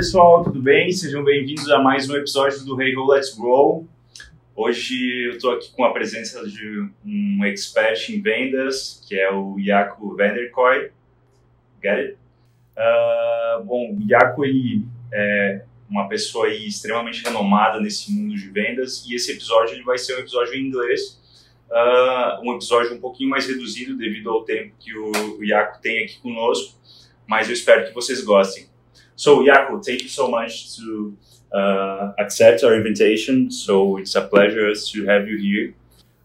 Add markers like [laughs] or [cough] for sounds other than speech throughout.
Pessoal, tudo bem? Sejam bem-vindos a mais um episódio do Hey Ho Let's Grow. Hoje eu estou aqui com a presença de um expert em vendas, que é o Jaco Vanderkoy. Get it? Uh, bom, o Jaco ele é uma pessoa aí extremamente renomada nesse mundo de vendas e esse episódio ele vai ser um episódio em inglês, uh, um episódio um pouquinho mais reduzido devido ao tempo que o, o Jaco tem aqui conosco, mas eu espero que vocês gostem. So, Jacco, thank you so much to uh, accept our invitation. So it's a pleasure to have you here.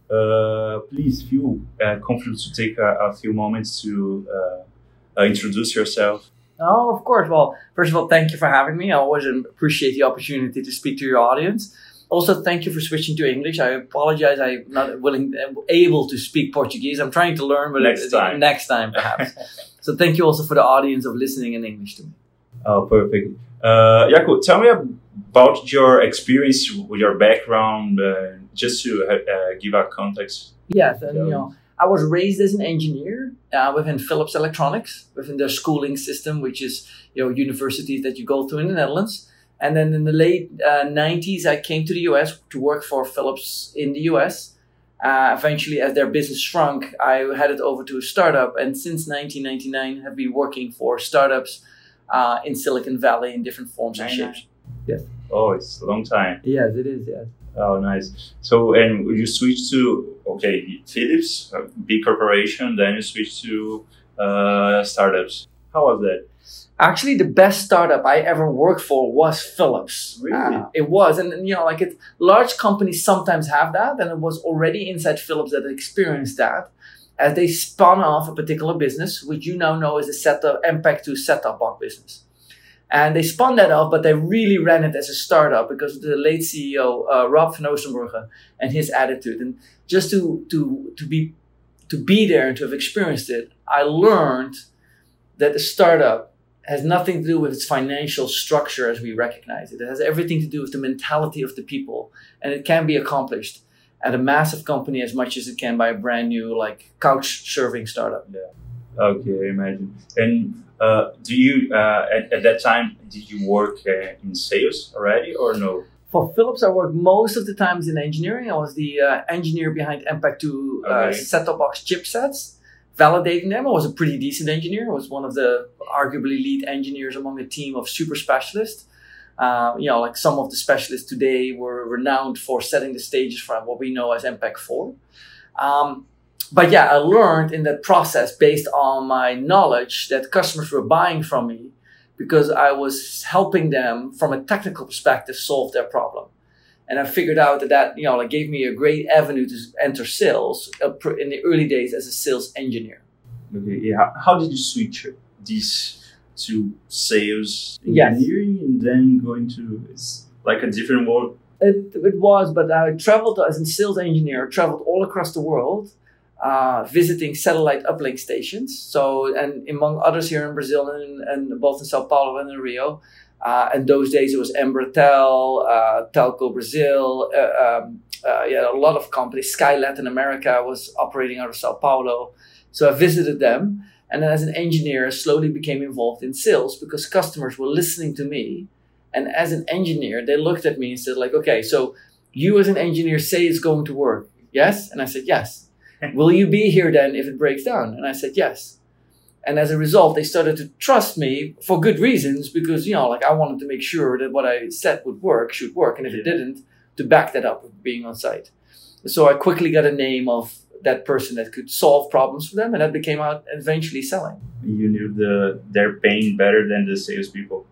Uh, please feel uh, comfortable to take a, a, few moments to uh, uh, introduce yourself. Oh, of course. Well, first of all, thank you for having me. I always appreciate the opportunity to speak to your audience. Also, thank you for switching to English. I apologize. I'm not willing, able to speak Portuguese. I'm trying to learn, but next time, next time perhaps. [laughs] so, thank you also for the audience of listening in English to me. Oh, perfect. Uh, Jacco, tell me about your experience with your background, uh, just to uh, give a context. Yes, and you know, I was raised as an engineer uh, within Philips Electronics, within their schooling system, which is you know universities that you go to in the Netherlands. And then in the late uh, 90s, I came to the US to work for Philips in the US. Uh, eventually, as their business shrunk, I headed over to a startup, and since 1999, have been working for startups uh, in Silicon Valley in different forms and shapes. Yes. Oh, it's a long time. Yes, it is. Yes. Oh, nice. So, and you switch to okay, Philips, big corporation, then you switch to uh, startups. How was that? Actually, the best startup I ever worked for was Philips. Really? Uh, it was, and you know, like it, large companies sometimes have that, and it was already inside Philips that experienced that as they spun off a particular business, which you now know is the setup MPEG-2 set-top box business. And they spun that off, but they really ran it as a startup because of the late CEO, uh, Rob van and his attitude. And just to, to, to, be, to be there and to have experienced it, I learned that a startup has nothing to do with its financial structure as we recognize it. It has everything to do with the mentality of the people, and it can be accomplished at a massive company as much as it can by a brand new like couch serving startup. Yeah. Okay, I imagine. And uh, do you uh, at, at, that time did you work uh, in sales already or no? For Philips, I worked most of the times in engineering. I was the uh, engineer behind MPEG-2 uh, okay. set-top box chipsets, validating them. I was a pretty decent engineer. I was one of the arguably lead engineers among a team of super specialists. Uh, you know, like some of the specialists today were renowned for setting the stages for what we know as MPEG 4. Um, but yeah, I learned in that process based on my knowledge that customers were buying from me because I was helping them from a technical perspective solve their problem. And I figured out that that, you know, like gave me a great avenue to enter sales uh, in the early days as a sales engineer. Okay, yeah. How did you switch these to sales engineering yes. and then going to it's like a different world it, it was but i traveled as a sales engineer traveled all across the world uh, visiting satellite uplink stations so and among others here in brazil and, and both in sao paulo and in rio uh, and those days it was Embratel, uh, Telco Brazil, uh, um, uh, yeah, a lot of companies. Sky Latin America was operating out of Sao Paulo. So I visited them and then as an engineer, I slowly became involved in sales because customers were listening to me. And as an engineer, they looked at me and said, like, okay, so you as an engineer say it's going to work. Yes? And I said, yes. [laughs] Will you be here then if it breaks down? And I said, yes. And as a result, they started to trust me for good reasons because, you know, like I wanted to make sure that what I said would work, should work. And if it didn't, to back that up with being on site. So I quickly got a name of that person that could solve problems for them, and that became out eventually selling. You knew the their pain better than the salespeople.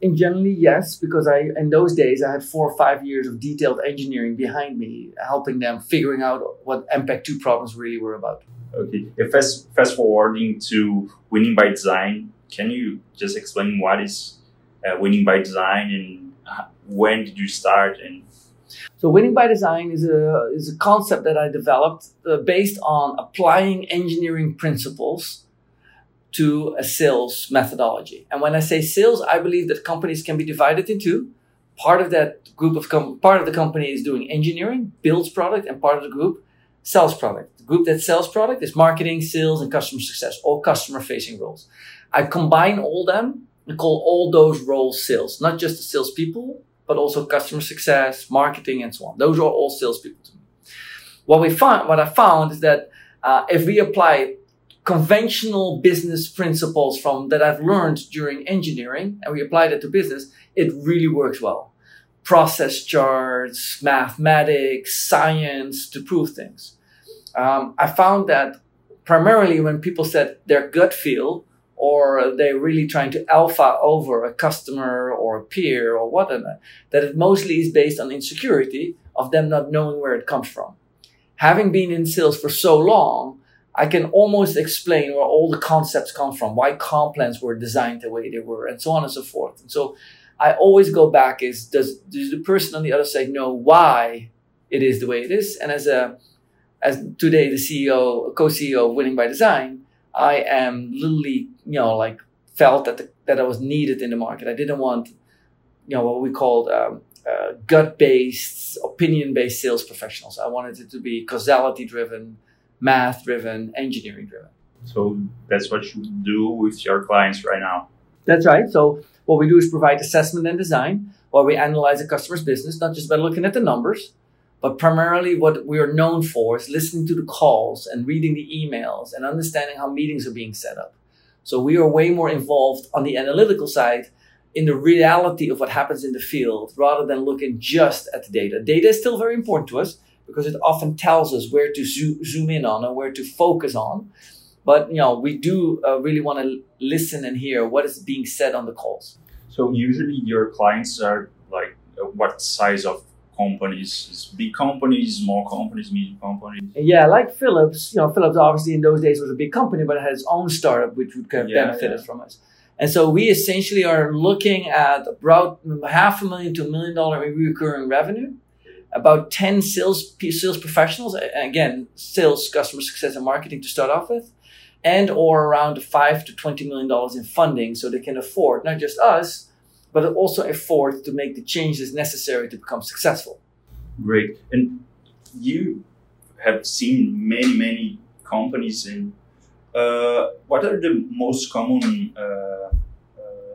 In generally, yes, because I in those days I had four or five years of detailed engineering behind me, helping them figuring out what MPEG-2 problems really were about. Okay, if fast fast forwarding to winning by design, can you just explain what is uh, winning by design and when did you start and so winning by design is a, is a concept that I developed uh, based on applying engineering principles to a sales methodology. And when I say sales, I believe that companies can be divided into part of that group of com- part of the company is doing engineering, builds product, and part of the group sells product. The group that sells product is marketing, sales, and customer success, all customer facing roles. I combine all them and call all those roles sales, not just the salespeople, but also customer success, marketing, and so on. Those are all salespeople to me. What we found, what I found is that uh, if we apply conventional business principles from that I've learned during engineering and we apply that to business, it really works well. Process charts, mathematics, science to prove things. Um, I found that primarily when people said their gut feel or they're really trying to alpha over a customer or a peer or whatever, that it mostly is based on insecurity of them not knowing where it comes from. Having been in sales for so long, I can almost explain where all the concepts come from, why comp plans were designed the way they were, and so on and so forth. And so I always go back is does, does the person on the other side know why it is the way it is? And as a as today the CEO, co-CEO of Winning by Design, I am literally, you know, like felt that the, that I was needed in the market. I didn't want, you know, what we called um, uh, gut-based, opinion-based sales professionals. I wanted it to be causality-driven, math-driven, engineering-driven. So that's what you do with your clients right now. That's right. So what we do is provide assessment and design, while we analyze a customer's business, not just by looking at the numbers, but primarily, what we are known for is listening to the calls and reading the emails and understanding how meetings are being set up. So we are way more involved on the analytical side in the reality of what happens in the field rather than looking just at the data. Data is still very important to us because it often tells us where to zoom in on and where to focus on. But you know, we do uh, really want to listen and hear what is being said on the calls. So usually your clients are like uh, what size of companies, big companies, small companies, medium companies. Yeah, like Philips. You know, Philips obviously in those days was a big company, but it had its own startup, which would kind of yeah, benefit yeah. from us. And so we essentially are looking at about half a million to a million dollar recurring revenue, about 10 sales, sales professionals, again, sales, customer success and marketing to start off with, and or around five to 20 million dollars in funding so they can afford not just us, but also afford to make the changes necessary to become successful. Great. And you have seen many, many companies and uh, what are the most common uh, uh,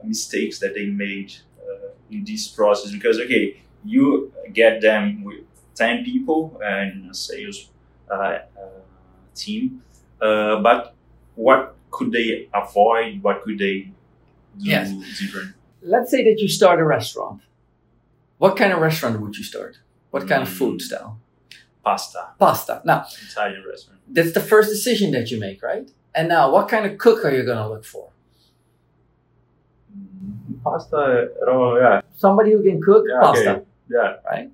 mistakes that they made uh, in this process? Because, okay, you get them with 10 people and a sales uh, uh, team, but what could they avoid? What could they do yes. different? Let's say that you start a restaurant. What kind of restaurant would you start? What kind of food hmm. style? Pasta. Pasta. Now, Italian restaurant. That's the first decision that you make, right? And now, what kind of cook are you going to look for? Pasta. Oh, yeah. Somebody who can cook yeah, pasta. Okay. Yeah. Right.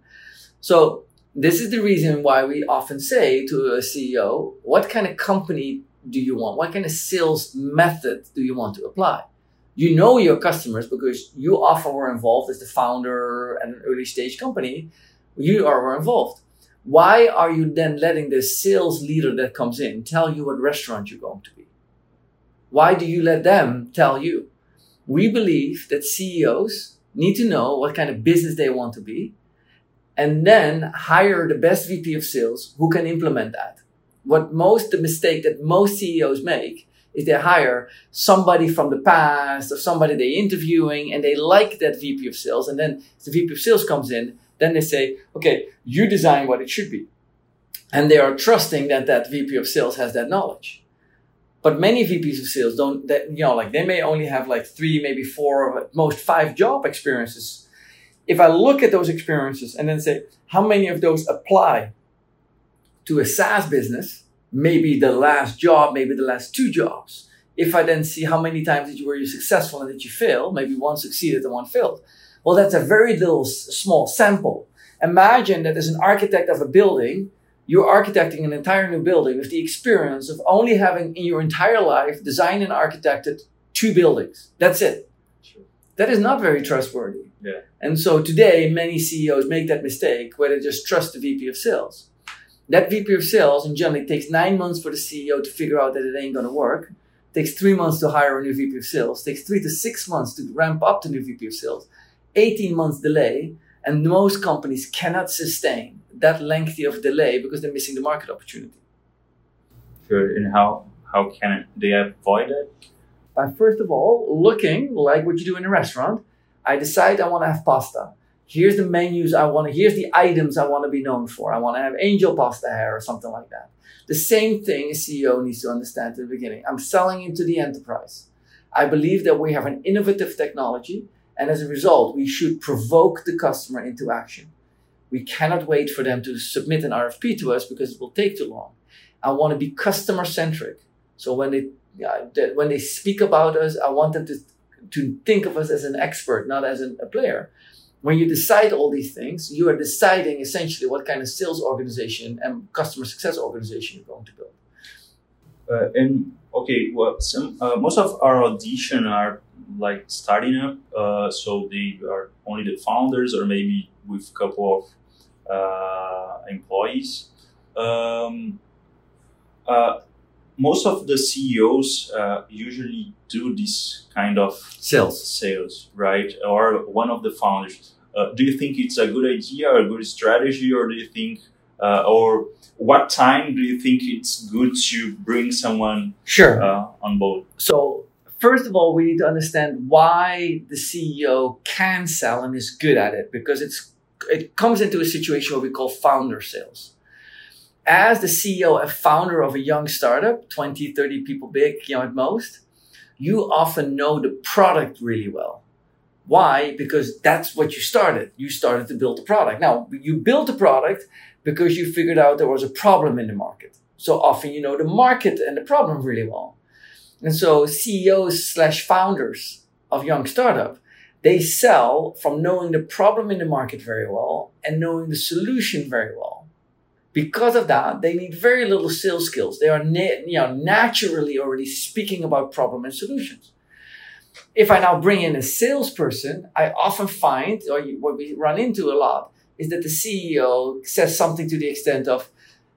So this is the reason why we often say to a CEO, "What kind of company do you want? What kind of sales method do you want to apply?" You know your customers because you often were involved as the founder and an early stage company. You are were involved. Why are you then letting the sales leader that comes in tell you what restaurant you're going to be? Why do you let them tell you? We believe that CEOs need to know what kind of business they want to be and then hire the best VP of sales who can implement that. What most, the mistake that most CEOs make is they hire somebody from the past or somebody they're interviewing and they like that VP of sales. And then the VP of sales comes in, then they say, okay, you design what it should be. And they are trusting that that VP of sales has that knowledge. But many VPs of sales don't, that, you know, like they may only have like three, maybe four, most five job experiences. If I look at those experiences and then say, how many of those apply to a SaaS business? Maybe the last job, maybe the last two jobs. If I then see how many times did you, were you successful and did you fail, maybe one succeeded and one failed. Well, that's a very little small sample. Imagine that as an architect of a building, you're architecting an entire new building with the experience of only having in your entire life designed and architected two buildings. That's it. Sure. That is not very trustworthy. Yeah. And so today, many CEOs make that mistake where they just trust the VP of sales. That VP of sales in generally takes nine months for the CEO to figure out that it ain't going to work. Takes three months to hire a new VP of sales. Takes three to six months to ramp up the new VP of sales. 18 months delay. And most companies cannot sustain that lengthy of delay because they're missing the market opportunity. Sure. And how, how can they avoid it? by first of all looking like what you do in a restaurant. I decide I want to have pasta. Here's the menus I want to, here's the items I want to be known for. I want to have angel pasta hair or something like that. The same thing a CEO needs to understand at the beginning. I'm selling into the enterprise. I believe that we have an innovative technology, and as a result, we should provoke the customer into action. We cannot wait for them to submit an RFP to us because it will take too long. I want to be customer centric. So when they when they speak about us, I want them to to think of us as an expert, not as an, a player. When you decide all these things, you are deciding essentially what kind of sales organization and customer success organization you're going to build. Uh, and okay, well, some uh, most of our audition are like starting up, uh, so they are only the founders or maybe with a couple of uh, employees. Um, uh, most of the CEOs uh, usually do this kind of sales, sales, right? Or one of the founders. Uh, do you think it's a good idea or a good strategy, or do you think, uh, or what time do you think it's good to bring someone sure uh, on board? So first of all, we need to understand why the CEO can sell and is good at it, because it's it comes into a situation where we call founder sales as the CEO and founder of a young startup, 20, 30 people big, you know, at most, you often know the product really well. Why? Because that's what you started. You started to build a product. Now, you built a product because you figured out there was a problem in the market. So often you know the market and the problem really well. And so CEOs slash founders of young startup, they sell from knowing the problem in the market very well and knowing the solution very well. Because of that, they need very little sales skills. They are na- you know, naturally already speaking about problem and solutions. If I now bring in a salesperson, I often find, or what we run into a lot, is that the CEO says something to the extent of,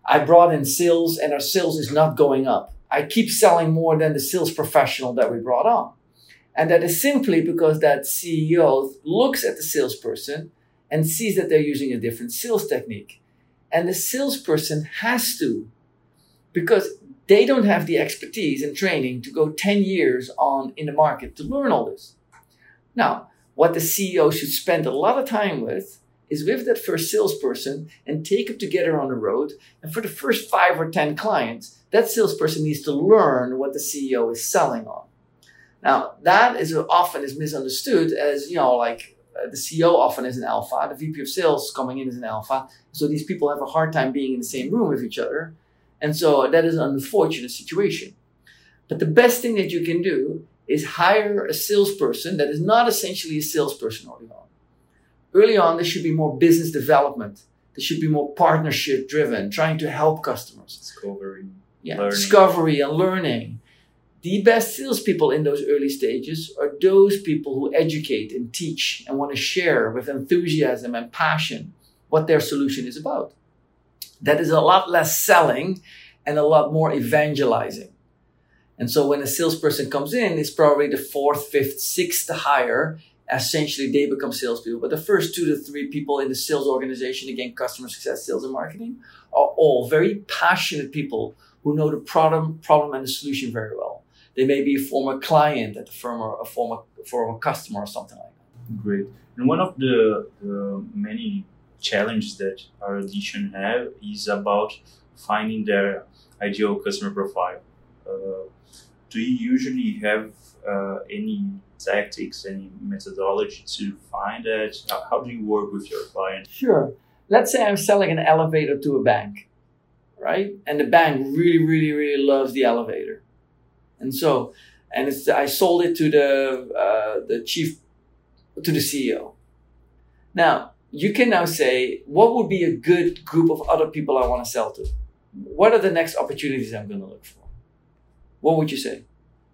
I brought in sales and our sales is not going up. I keep selling more than the sales professional that we brought on. And that is simply because that CEO looks at the salesperson and sees that they're using a different sales technique. And the salesperson has to, because they don't have the expertise and training to go 10 years on in the market to learn all this. Now, what the CEO should spend a lot of time with is with that first salesperson and take them together on the road. And for the first five or 10 clients, that salesperson needs to learn what the CEO is selling on. Now, that is often is misunderstood as, you know, like uh, the CEO often is an alpha, the VP of sales coming in as an alpha. So these people have a hard time being in the same room with each other. And so that is an unfortunate situation. But the best thing that you can do is hire a salesperson that is not essentially a salesperson early on. Early on, there should be more business development. There should be more partnership driven, trying to help customers. Discovery. Yeah, learning. discovery and learning the best salespeople in those early stages are those people who educate and teach and want to share with enthusiasm and passion what their solution is about. That is a lot less selling and a lot more evangelizing. And so when a salesperson comes in, it's probably the fourth, fifth, sixth hire. Essentially, they become salespeople. But the first two to three people in the sales organization, again, customer success, sales, and marketing, are all very passionate people who know the problem, problem and the solution very well. They may be a former client at the firm or a former former customer or something like that. Great. And one of the, the many challenges that our audition have is about finding their ideal customer profile. Uh, do you usually have uh, any tactics, any methodology to find that? How, how, do you work with your client? Sure. Let's say I'm selling an elevator to a bank, right? And the bank really, really, really loves the elevator. And so, and it's, I sold it to the, uh, the chief, to the CEO. Now, you can now say, what would be a good group of other people I want to sell to? What are the next opportunities I'm going to look for? What would you say?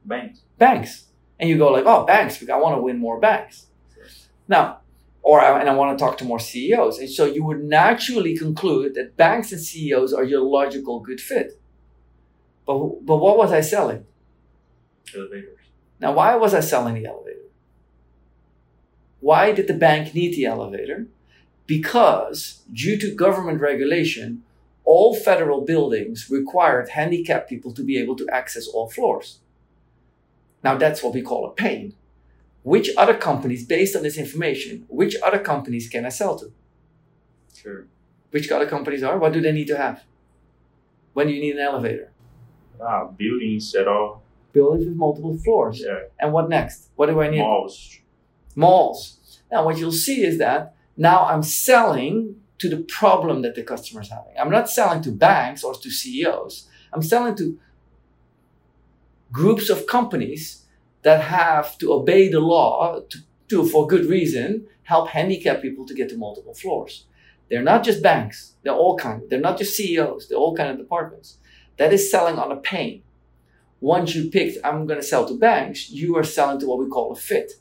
Banks. Banks. And you go like, oh, banks, because I want to win more banks. Now, or and I want to talk to more CEOs. And so you would naturally conclude that banks and CEOs are your logical good fit. But, but what was I selling? elevators. Now, why was I selling the elevator? Why did the bank need the elevator? Because, due to government regulation, all federal buildings required handicapped people to be able to access all floors. Now that's what we call a pain. Which other companies, based on this information, which other companies can I sell to? Sure. Which other companies are? What do they need to have? When do you need an elevator? Ah, buildings at all. Buildings with multiple floors. Yeah. And what next? What do I need? Malls. Malls. Now, what you'll see is that now I'm selling to the problem that the customer is having. I'm not selling to banks or to CEOs. I'm selling to groups of companies that have to obey the law to, to for good reason, help handicapped people to get to multiple floors. They're not just banks. They're all kind. They're not just CEOs. They're all kind of departments. That is selling on a pain. Once you picked, I'm going to sell to banks, you are selling to what we call a fit.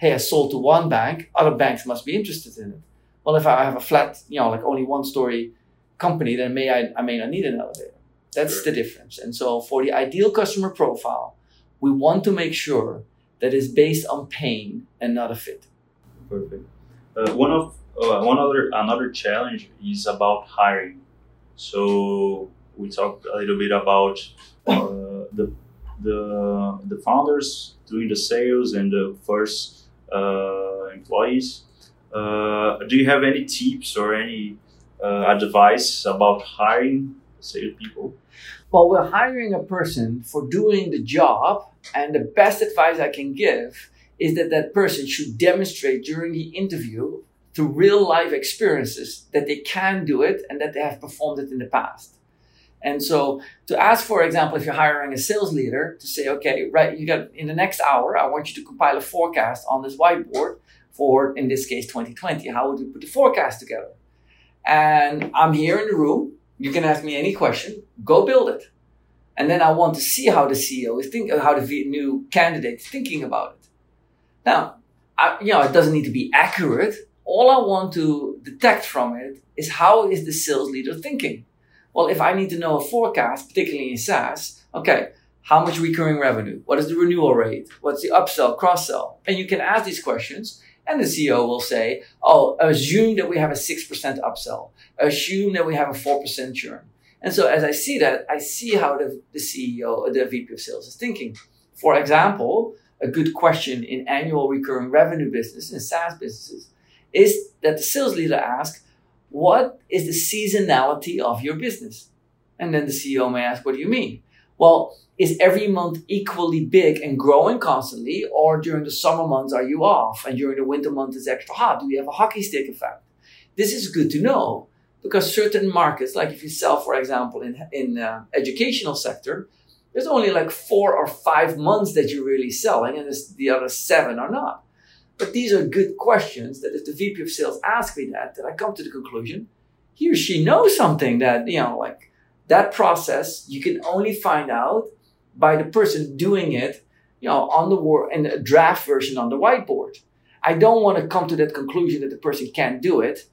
Hey, I sold to one bank. Other banks must be interested in it. Well, if I have a flat, you know, like only one story company, then may I, I may not need an elevator. That's Sure. the difference. And so for the ideal customer profile, we want to make sure that it's based on pain and not a fit. Perfect. Uh, one of uh, one other another challenge is about hiring. So we talked a little bit about uh, the the the founders doing the sales and the first employees. Uh, do you have any tips or any uh, advice about hiring salespeople? Well, we're hiring a person for doing the job, and the best advice I can give is that that person should demonstrate during the interview through real life experiences that they can do it and that they have performed it in the past. And so to ask, for example, if you're hiring a sales leader to say, okay, right, you got in the next hour, I want you to compile a forecast on this whiteboard for, in this case, 2020. How would you put the forecast together? And I'm here in the room. You can ask me any question. Go build it. And then I want to see how the CEO is thinking, how the new candidate is thinking about it. Now, I, you know, it doesn't need to be accurate. All I want to detect from it is how is the sales leader thinking? Well, if I need to know a forecast, particularly in SaaS, okay, how much recurring revenue? What is the renewal rate? What's the upsell, cross sell? And you can ask these questions, and the CEO will say, Oh, assume that we have a 6% upsell, assume that we have a 4% churn. And so as I see that, I see how the, the CEO or the VP of sales is thinking. For example, a good question in annual recurring revenue business, in SaaS businesses, is that the sales leader asks, What is the seasonality of your business? And then the CEO may ask, What do you mean? Well, is every month equally big and growing constantly, or during the summer months are you off, and during the winter months it's extra hot? Do you have a hockey stick effect? This is good to know because certain markets, like if you sell, for example, in in uh, educational sector, there's only like four or five months that you're really selling, and the other seven are not. But these are good questions that if the VP of sales asks me that, that I come to the conclusion he or she knows something that, you know, like that process you can only find out by the person doing it, you know, on the war in a draft version on the whiteboard. I don't want to come to that conclusion that the person can't do it,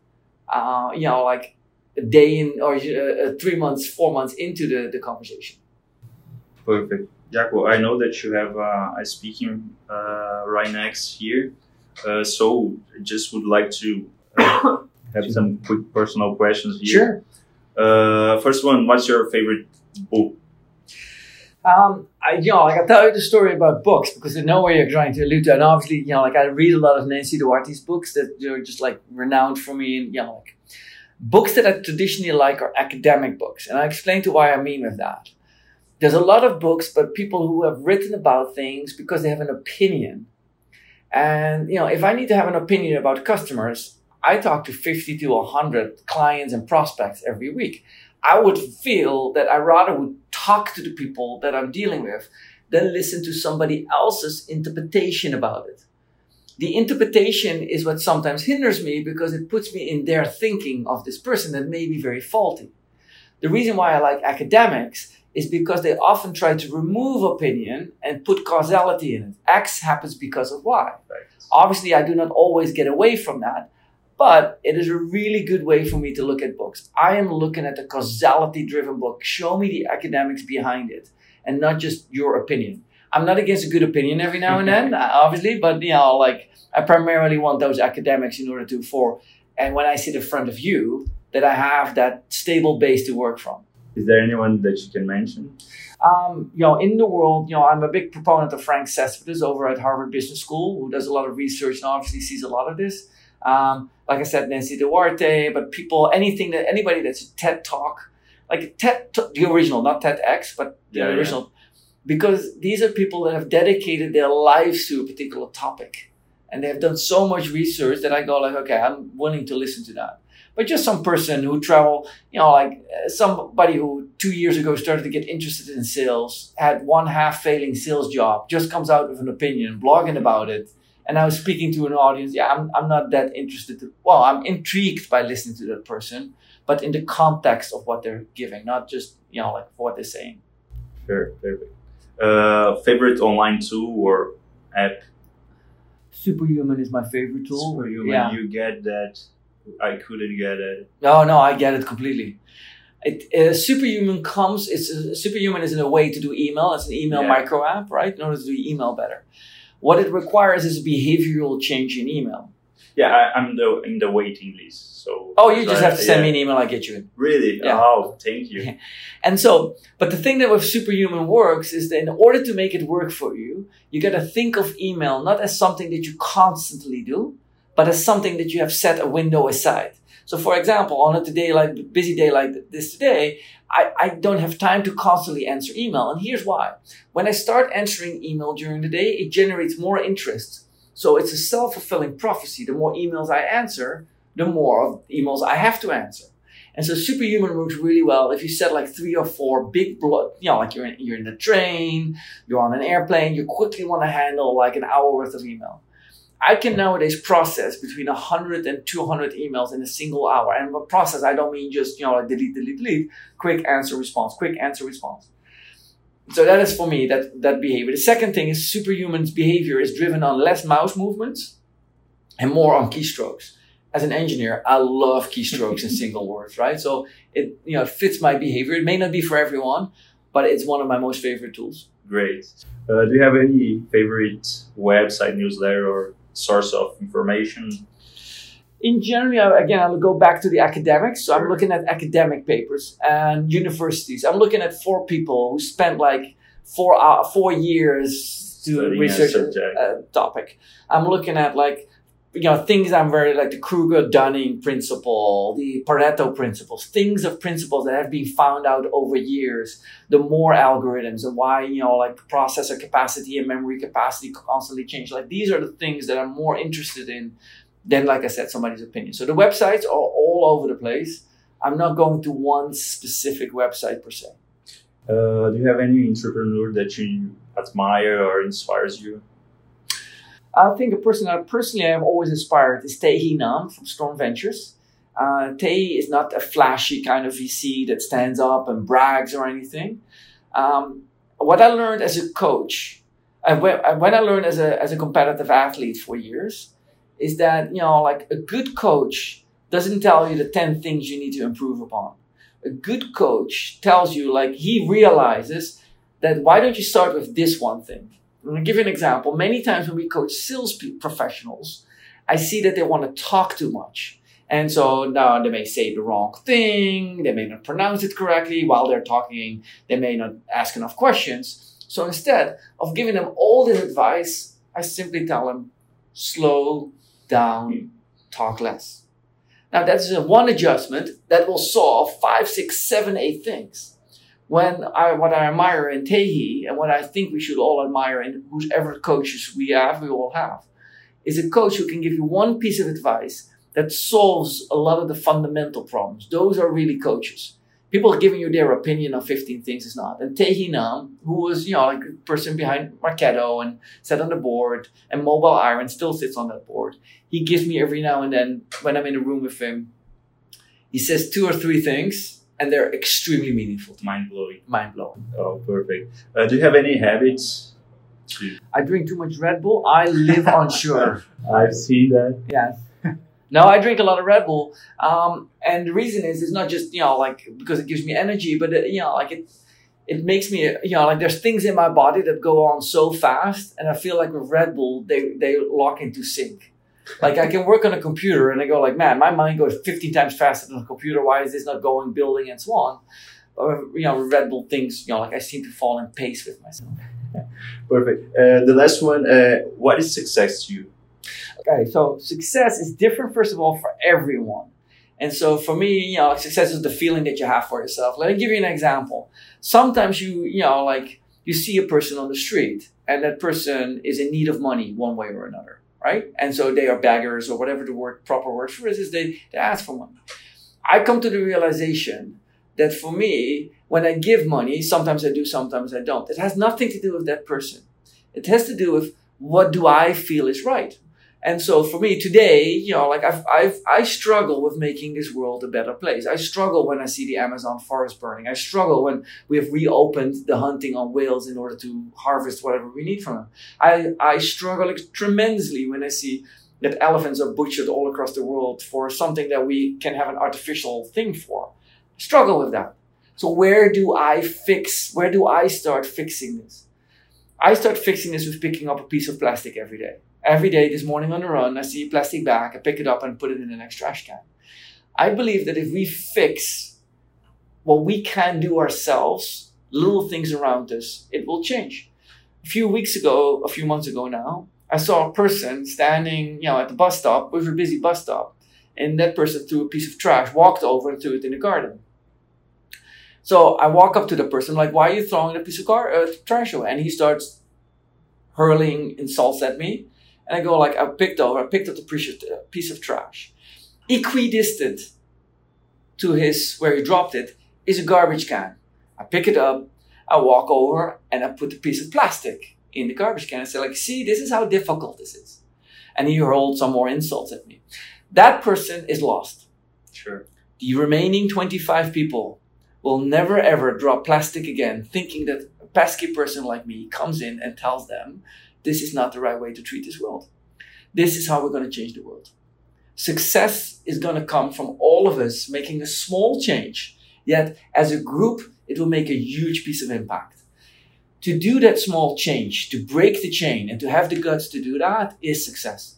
uh, you know, like a day in or uh, three months, four months into the, the conversation. Perfect. Jacco, I know that you have uh, a speaking uh, right next here, uh, so I just would like to uh, [coughs] have some quick personal questions here. Uh, first one, what's your favorite book? Um, I, you know, like I tell you the story about books because I know where you're trying to allude to, and obviously, you know, like I read a lot of Nancy Duarte's books that are just like renowned for me, and you know, like books that I traditionally like are academic books, and I explain to why I mean with that. There's a lot of books, but people who have written about things because they have an opinion, and you know, if I need to have an opinion about customers, I talk to 50 to 100 clients and prospects every week. I would feel that I rather would talk to the people that I'm dealing with than listen to somebody else's interpretation about it. The interpretation is what sometimes hinders me because it puts me in their thinking of this person that may be very faulty. The reason why I like academics is because they often try to remove opinion and put causality in it. X happens because of Y. Obviously, I do not always get away from that, but it is a really good way for me to look at books. I am looking at the causality driven book. Show me the academics behind it and not just your opinion. I'm not against a good opinion every now and then, [laughs] uh, obviously, but you know, like I primarily want those academics in order to for and when I sit in front of you, that I have that stable base to work from. Is there anyone that you can mention? Um, you know, in the world, you know, I'm a big proponent of Frank Cespedes over at Harvard Business School, who does a lot of research and obviously sees a lot of this. Um, like I said, Nancy Duarte, but people, anything that anybody that's a TED Talk, like TED, the original, not TEDx, but the Yeah, yeah. original, because these are people that have dedicated their lives to a particular topic, and they have done so much research that I go like, okay, I'm willing to listen to that. But just some person who travel, you know, like uh, somebody who two years ago started to get interested in sales, had one half failing sales job, just comes out with an opinion, blogging about it, and I was speaking to an audience. Yeah, I'm, I'm not that interested. To, well, I'm intrigued by listening to that person, but in the context of what they're giving, not just you know like what they're saying. Fair, perfect. Uh, favorite online tool or app? Superhuman is my favorite tool. Superhuman. Yeah. You get that? I couldn't get it. No, no, I get it completely. It, uh, Superhuman comes. It's uh, Superhuman is in a way to do email. It's an email Yeah. micro app, right? In order to do email better. What it requires is a behavioral change in email. Yeah, I, I'm the in the waiting list. So. Oh, you just I- have to send yeah. me an email. I get you in. Really? Yeah. Oh, thank you. [laughs] And so, but the thing that with Superhuman works is that in order to make it work for you, you got to think of email not as something that you constantly do, but as something that you have set a window aside. So, for example, on a today like busy day like this today, I, I don't have time to constantly answer email. And here's why. When I start answering email during the day, it generates more interest. So it's a self-fulfilling prophecy. The more emails I answer, the more emails I have to answer. And so superhuman works really well if you set like three or four big blood, you know, like you're in, you're in the train, you're on an airplane, you quickly want to handle like an hour worth of email. I can nowadays process between 100 and 200 emails in a single hour. And by process, I don't mean just, you know, like delete, delete, delete, quick answer response, quick answer response. So that is for me that, that behavior. The second thing is superhuman's behavior is driven on less mouse movements and more on keystrokes as an engineer, I love keystrokes and [laughs] single words, right? So it you know fits my behavior. It may not be for everyone, but it's one of my most favorite tools. Great. Uh, do you have any favorite website, newsletter, or source of information? In general, again, I'll go back to the academics. So I'm looking at academic papers and universities. I'm looking at four people who spent like four uh, four years to research a, a topic. I'm looking at like you know things I'm very like the Kruger Dunning principle, the Pareto principles, things of principles that have been found out over years. The more algorithms and why you know like processor capacity and memory capacity constantly change. Like these are the things that I'm more interested in than like I said somebody's opinion. So the websites are all over the place. I'm not going to one specific website per se. Uh, do you have any entrepreneur that you admire or inspires you? I think a person that personally I've always inspired is Tae Hea Nahm from Storm Ventures. Uh, Tae Hea is not a flashy kind of VC that stands up and brags or anything. Um, what I learned as a coach, and when, when I learned as a, as a competitive athlete for years, is that, you know, like a good coach doesn't tell you the 10 things you need to improve upon. A good coach tells you, like, he realizes that why don't you start with this one thing? I'm going to give you an example. Many times when we coach sales professionals, I see that they want to talk too much. And so now they may say the wrong thing, they may not pronounce it correctly while they're talking, they may not ask enough questions. So instead of giving them all this advice, I simply tell them, slow down, talk less. Now that's one adjustment that will solve five, six, seven, eight things when I what I admire in Tae Hea and what I think we should all admire in whoever coaches we have, we all have, is a coach who can give you one piece of advice that solves a lot of the fundamental problems. Those are really coaches. People giving you their opinion on 15 things is not. And Tae Hea Nahm, who was, you know, like a person behind Marketo and sat on the board, and MobileIron still sits on that board. He gives me every now and then, when I'm in a room with him, he says two or three things, and they're extremely meaningful Mind blowing. mind blowing. Oh, perfect. Uh, do you have any habits? I drink too much Red Bull. I live on sugar. [laughs] I've seen that. Yes. [laughs] No, I drink a lot of Red Bull, um, and the reason is it's not just you know like because it gives me energy, but it, you know like it it makes me you know like there's things in my body that go on so fast, and I feel like with Red Bull they they lock into sync. Like I can work on a computer and I go like, man, my mind goes 15 times faster than a computer. Why is this not going, building, and so on? But you know, Red Bull things, you know, like I seem to fall in pace with myself. [laughs] Perfect. Uh, the last one, uh, what is success to you? Okay, so success is different, first of all, for everyone. And so for me, you know, success is the feeling that you have for yourself. Let me give you an example. Sometimes you, you know, like you see a person on the street and that person is in need of money one way or another, right? And so they are beggars or whatever the word proper word for it is, they, they ask for money. I come to the realization that for me, when I give money, sometimes I do, sometimes I don't. It has nothing to do with that person. It has to do with what do I feel is right. And so for me today, you know, like I've, I've, I struggle with making this world a better place. I struggle when I see the Amazon forest burning. I struggle when we have reopened the hunting on whales in order to harvest whatever we need from them. I, I struggle tremendously when I see that elephants are butchered all across the world for something that we can have an artificial thing for. I struggle with that. So where do I fix, where do I start fixing this? I start fixing this with picking up a piece of plastic every day. Every day this morning on the run, I see a plastic bag, I pick it up and put it in the next trash can. I believe that if we fix what we can do ourselves, little things around us, it will change. A few weeks ago, a few months ago now, I saw a person standing, you know, at the bus stop, was a busy bus stop, and that person threw a piece of trash, walked over and threw it in the garden. So I walk up to the person, like, why are you throwing a piece of car, uh, trash away? And he starts hurling insults at me. And I go like, I picked over, I picked up the piece of, uh, piece of trash. Equidistant to his, where he dropped it, is a garbage can. I pick it up, I walk over, and I put the piece of plastic in the garbage can and say like, see, this is how difficult this is. And he hurled some more insults at me. That person is lost. Sure. The remaining 25 people will never ever drop plastic again, thinking that a pesky person like me comes in and tells them this is not the right way to treat this world. This is how we're going to change the world. Success is going to come from all of us making a small change, yet as a group, it will make a huge piece of impact. To do that small change, to break the chain, and to have the guts to do that is success.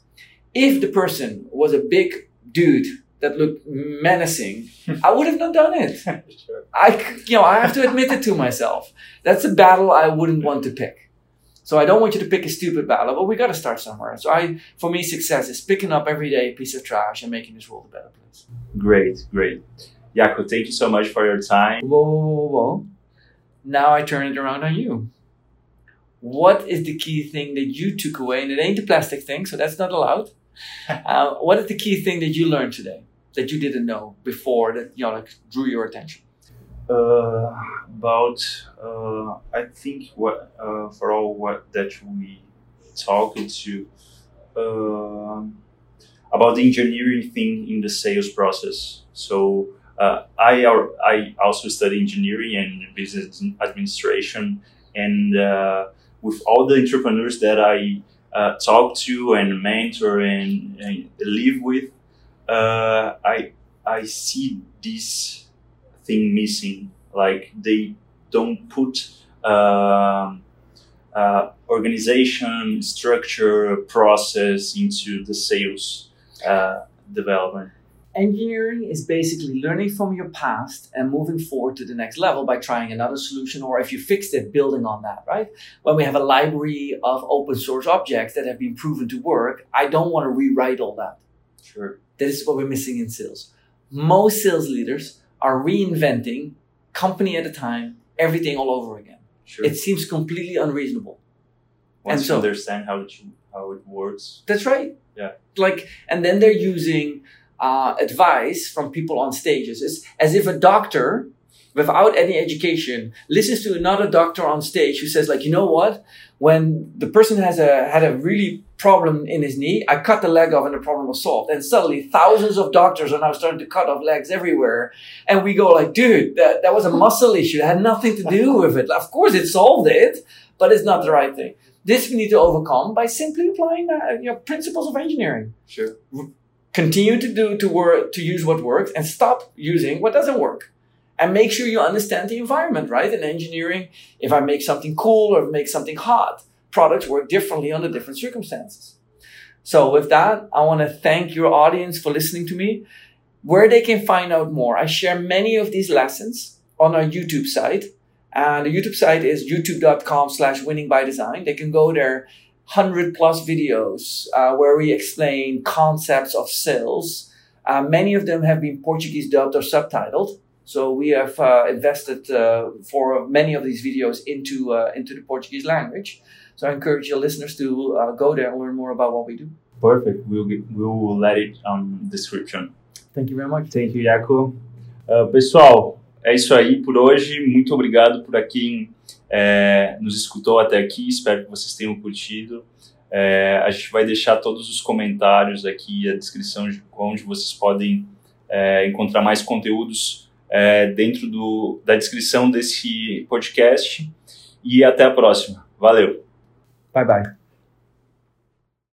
If the person was a big dude that looked menacing, [laughs] I would have not done it. [laughs] sure. I, you know, I have to admit it to myself. That's a battle I wouldn't want to pick. So I don't want you to pick a stupid battle, but we got to start somewhere. So I, for me, success is picking up every day a piece of trash and making this world a better place. Great, great. Jacco, thank you so much for your time. Whoa, whoa, whoa, whoa. Now I turn it around on you. What is the key thing that you took away? And it ain't the plastic thing, so that's not allowed. [laughs] uh, what is the key thing that you learned today that you didn't know before that you know like drew your attention? Uh, about uh, I think what uh, for all what that we talked to um, about the engineering thing in the sales process. So uh, I I also study engineering and business administration, and uh, with all the entrepreneurs that I uh, talk to and mentor and, and live with, I I see this thing missing. Like they don't put uh, uh, organization, structure, process into the sales uh, development. Engineering is basically learning from your past and moving forward to the next level by trying another solution, or if you fixed it, building on that, right? When we have a library of open source objects that have been proven to work, I don't want to rewrite all that. Sure. That is what we're missing in sales. Most sales leaders are reinventing company at a time, everything all over again. Sure. It seems completely unreasonable. Once and so, you understand how it, how it works. That's right. Yeah. Like, and then they're using uh, advice from people on stages. It's as if a doctor without any education listens to another doctor on stage who says like you know what when the person has a had a really problem in his knee. I cut the leg off and the problem was solved. And suddenly thousands of doctors are now starting to cut off legs everywhere. And we go like dude that, that was a muscle issue. It had nothing to do with it. Of course it solved it but it's not the right thing. This we need to overcome by simply applying uh, you know, principles of engineering. Sure. Continue to do to work to use what works and stop using what doesn't work. And make sure you understand the environment, right? In engineering, if I make something cool or make something hot, products work differently under different circumstances. So with that, I want to thank your audience for listening to me. Where they can find out more, I share many of these lessons on our YouTube site. And the YouTube site is youtube.com slash winning by design. They can go there, 100 plus videos uh, where we explain concepts of sales. Uh, many of them have been Portuguese dubbed or subtitled. So we have uh, invested uh, for many of these videos into, uh, into the Portuguese language. So I encourage your listeners to uh, go there and learn more about what we do. Perfect. We'll, we'll let it on description. Thank you very much. Thank you, Jaco. pessoal, é isso aí por hoje. Muito obrigado por quem é, nos escutou até aqui. Espero que vocês tenham curtido. É, a gente vai deixar todos os comentários aqui, a descrição de onde vocês podem é, encontrar mais conteúdos é, dentro do, da descrição desse podcast. E até a próxima. Valeu. Bye bye.